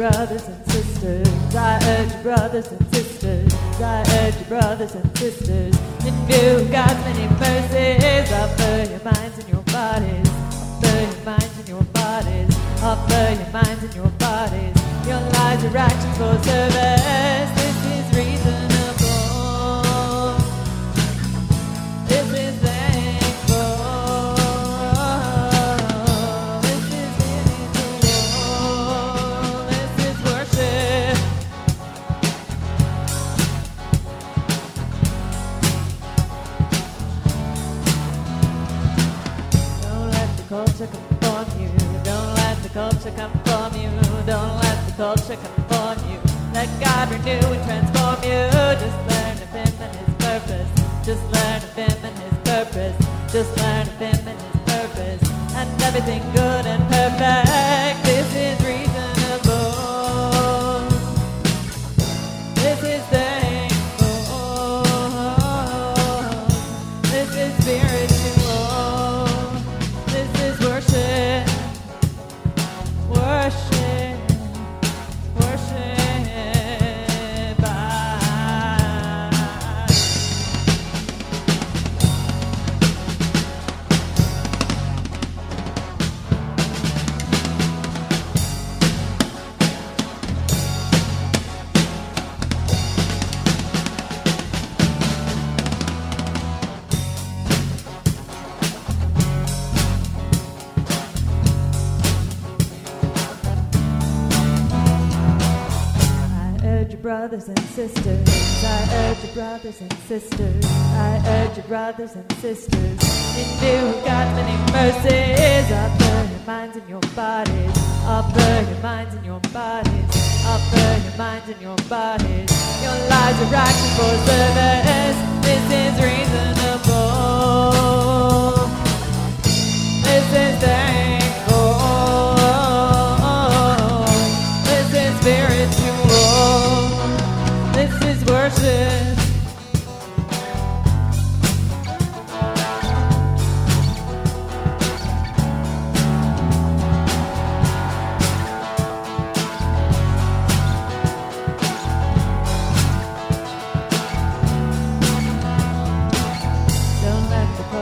brothers and sisters. I urge brothers and sisters. I urge brothers and sisters. In view of God's many mercies, offer your minds and your bodies. Offer your minds and your bodies. Offer your minds and your bodies. Your lives are actions for service. This is reasonable. Let the culture you. Don't let the culture conform you. Don't let the culture conform you. Let God renew and transform you. Just learn of Him and His purpose. Just learn of Him and His purpose. Just learn of Him and His purpose. And everything good and perfect. Brothers and sisters. I urge you, brothers and sisters. I urge you, brothers and sisters. In view of God's many mercies, offer your minds and your bodies. Offer your minds and your bodies. Offer your minds and your bodies. Your lives are righteous for service. This is reasonable.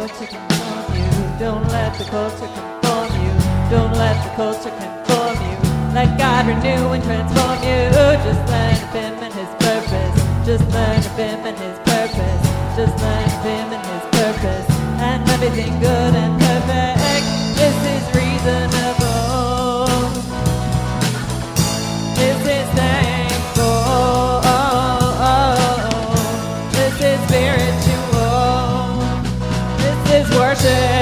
Don't let the culture conform you. Don't let the culture conform you. Let God renew and transform you. Just learn of Him and His purpose. Just learn of Him and His purpose. Just learn of Him and His purpose. And everything good and mercy.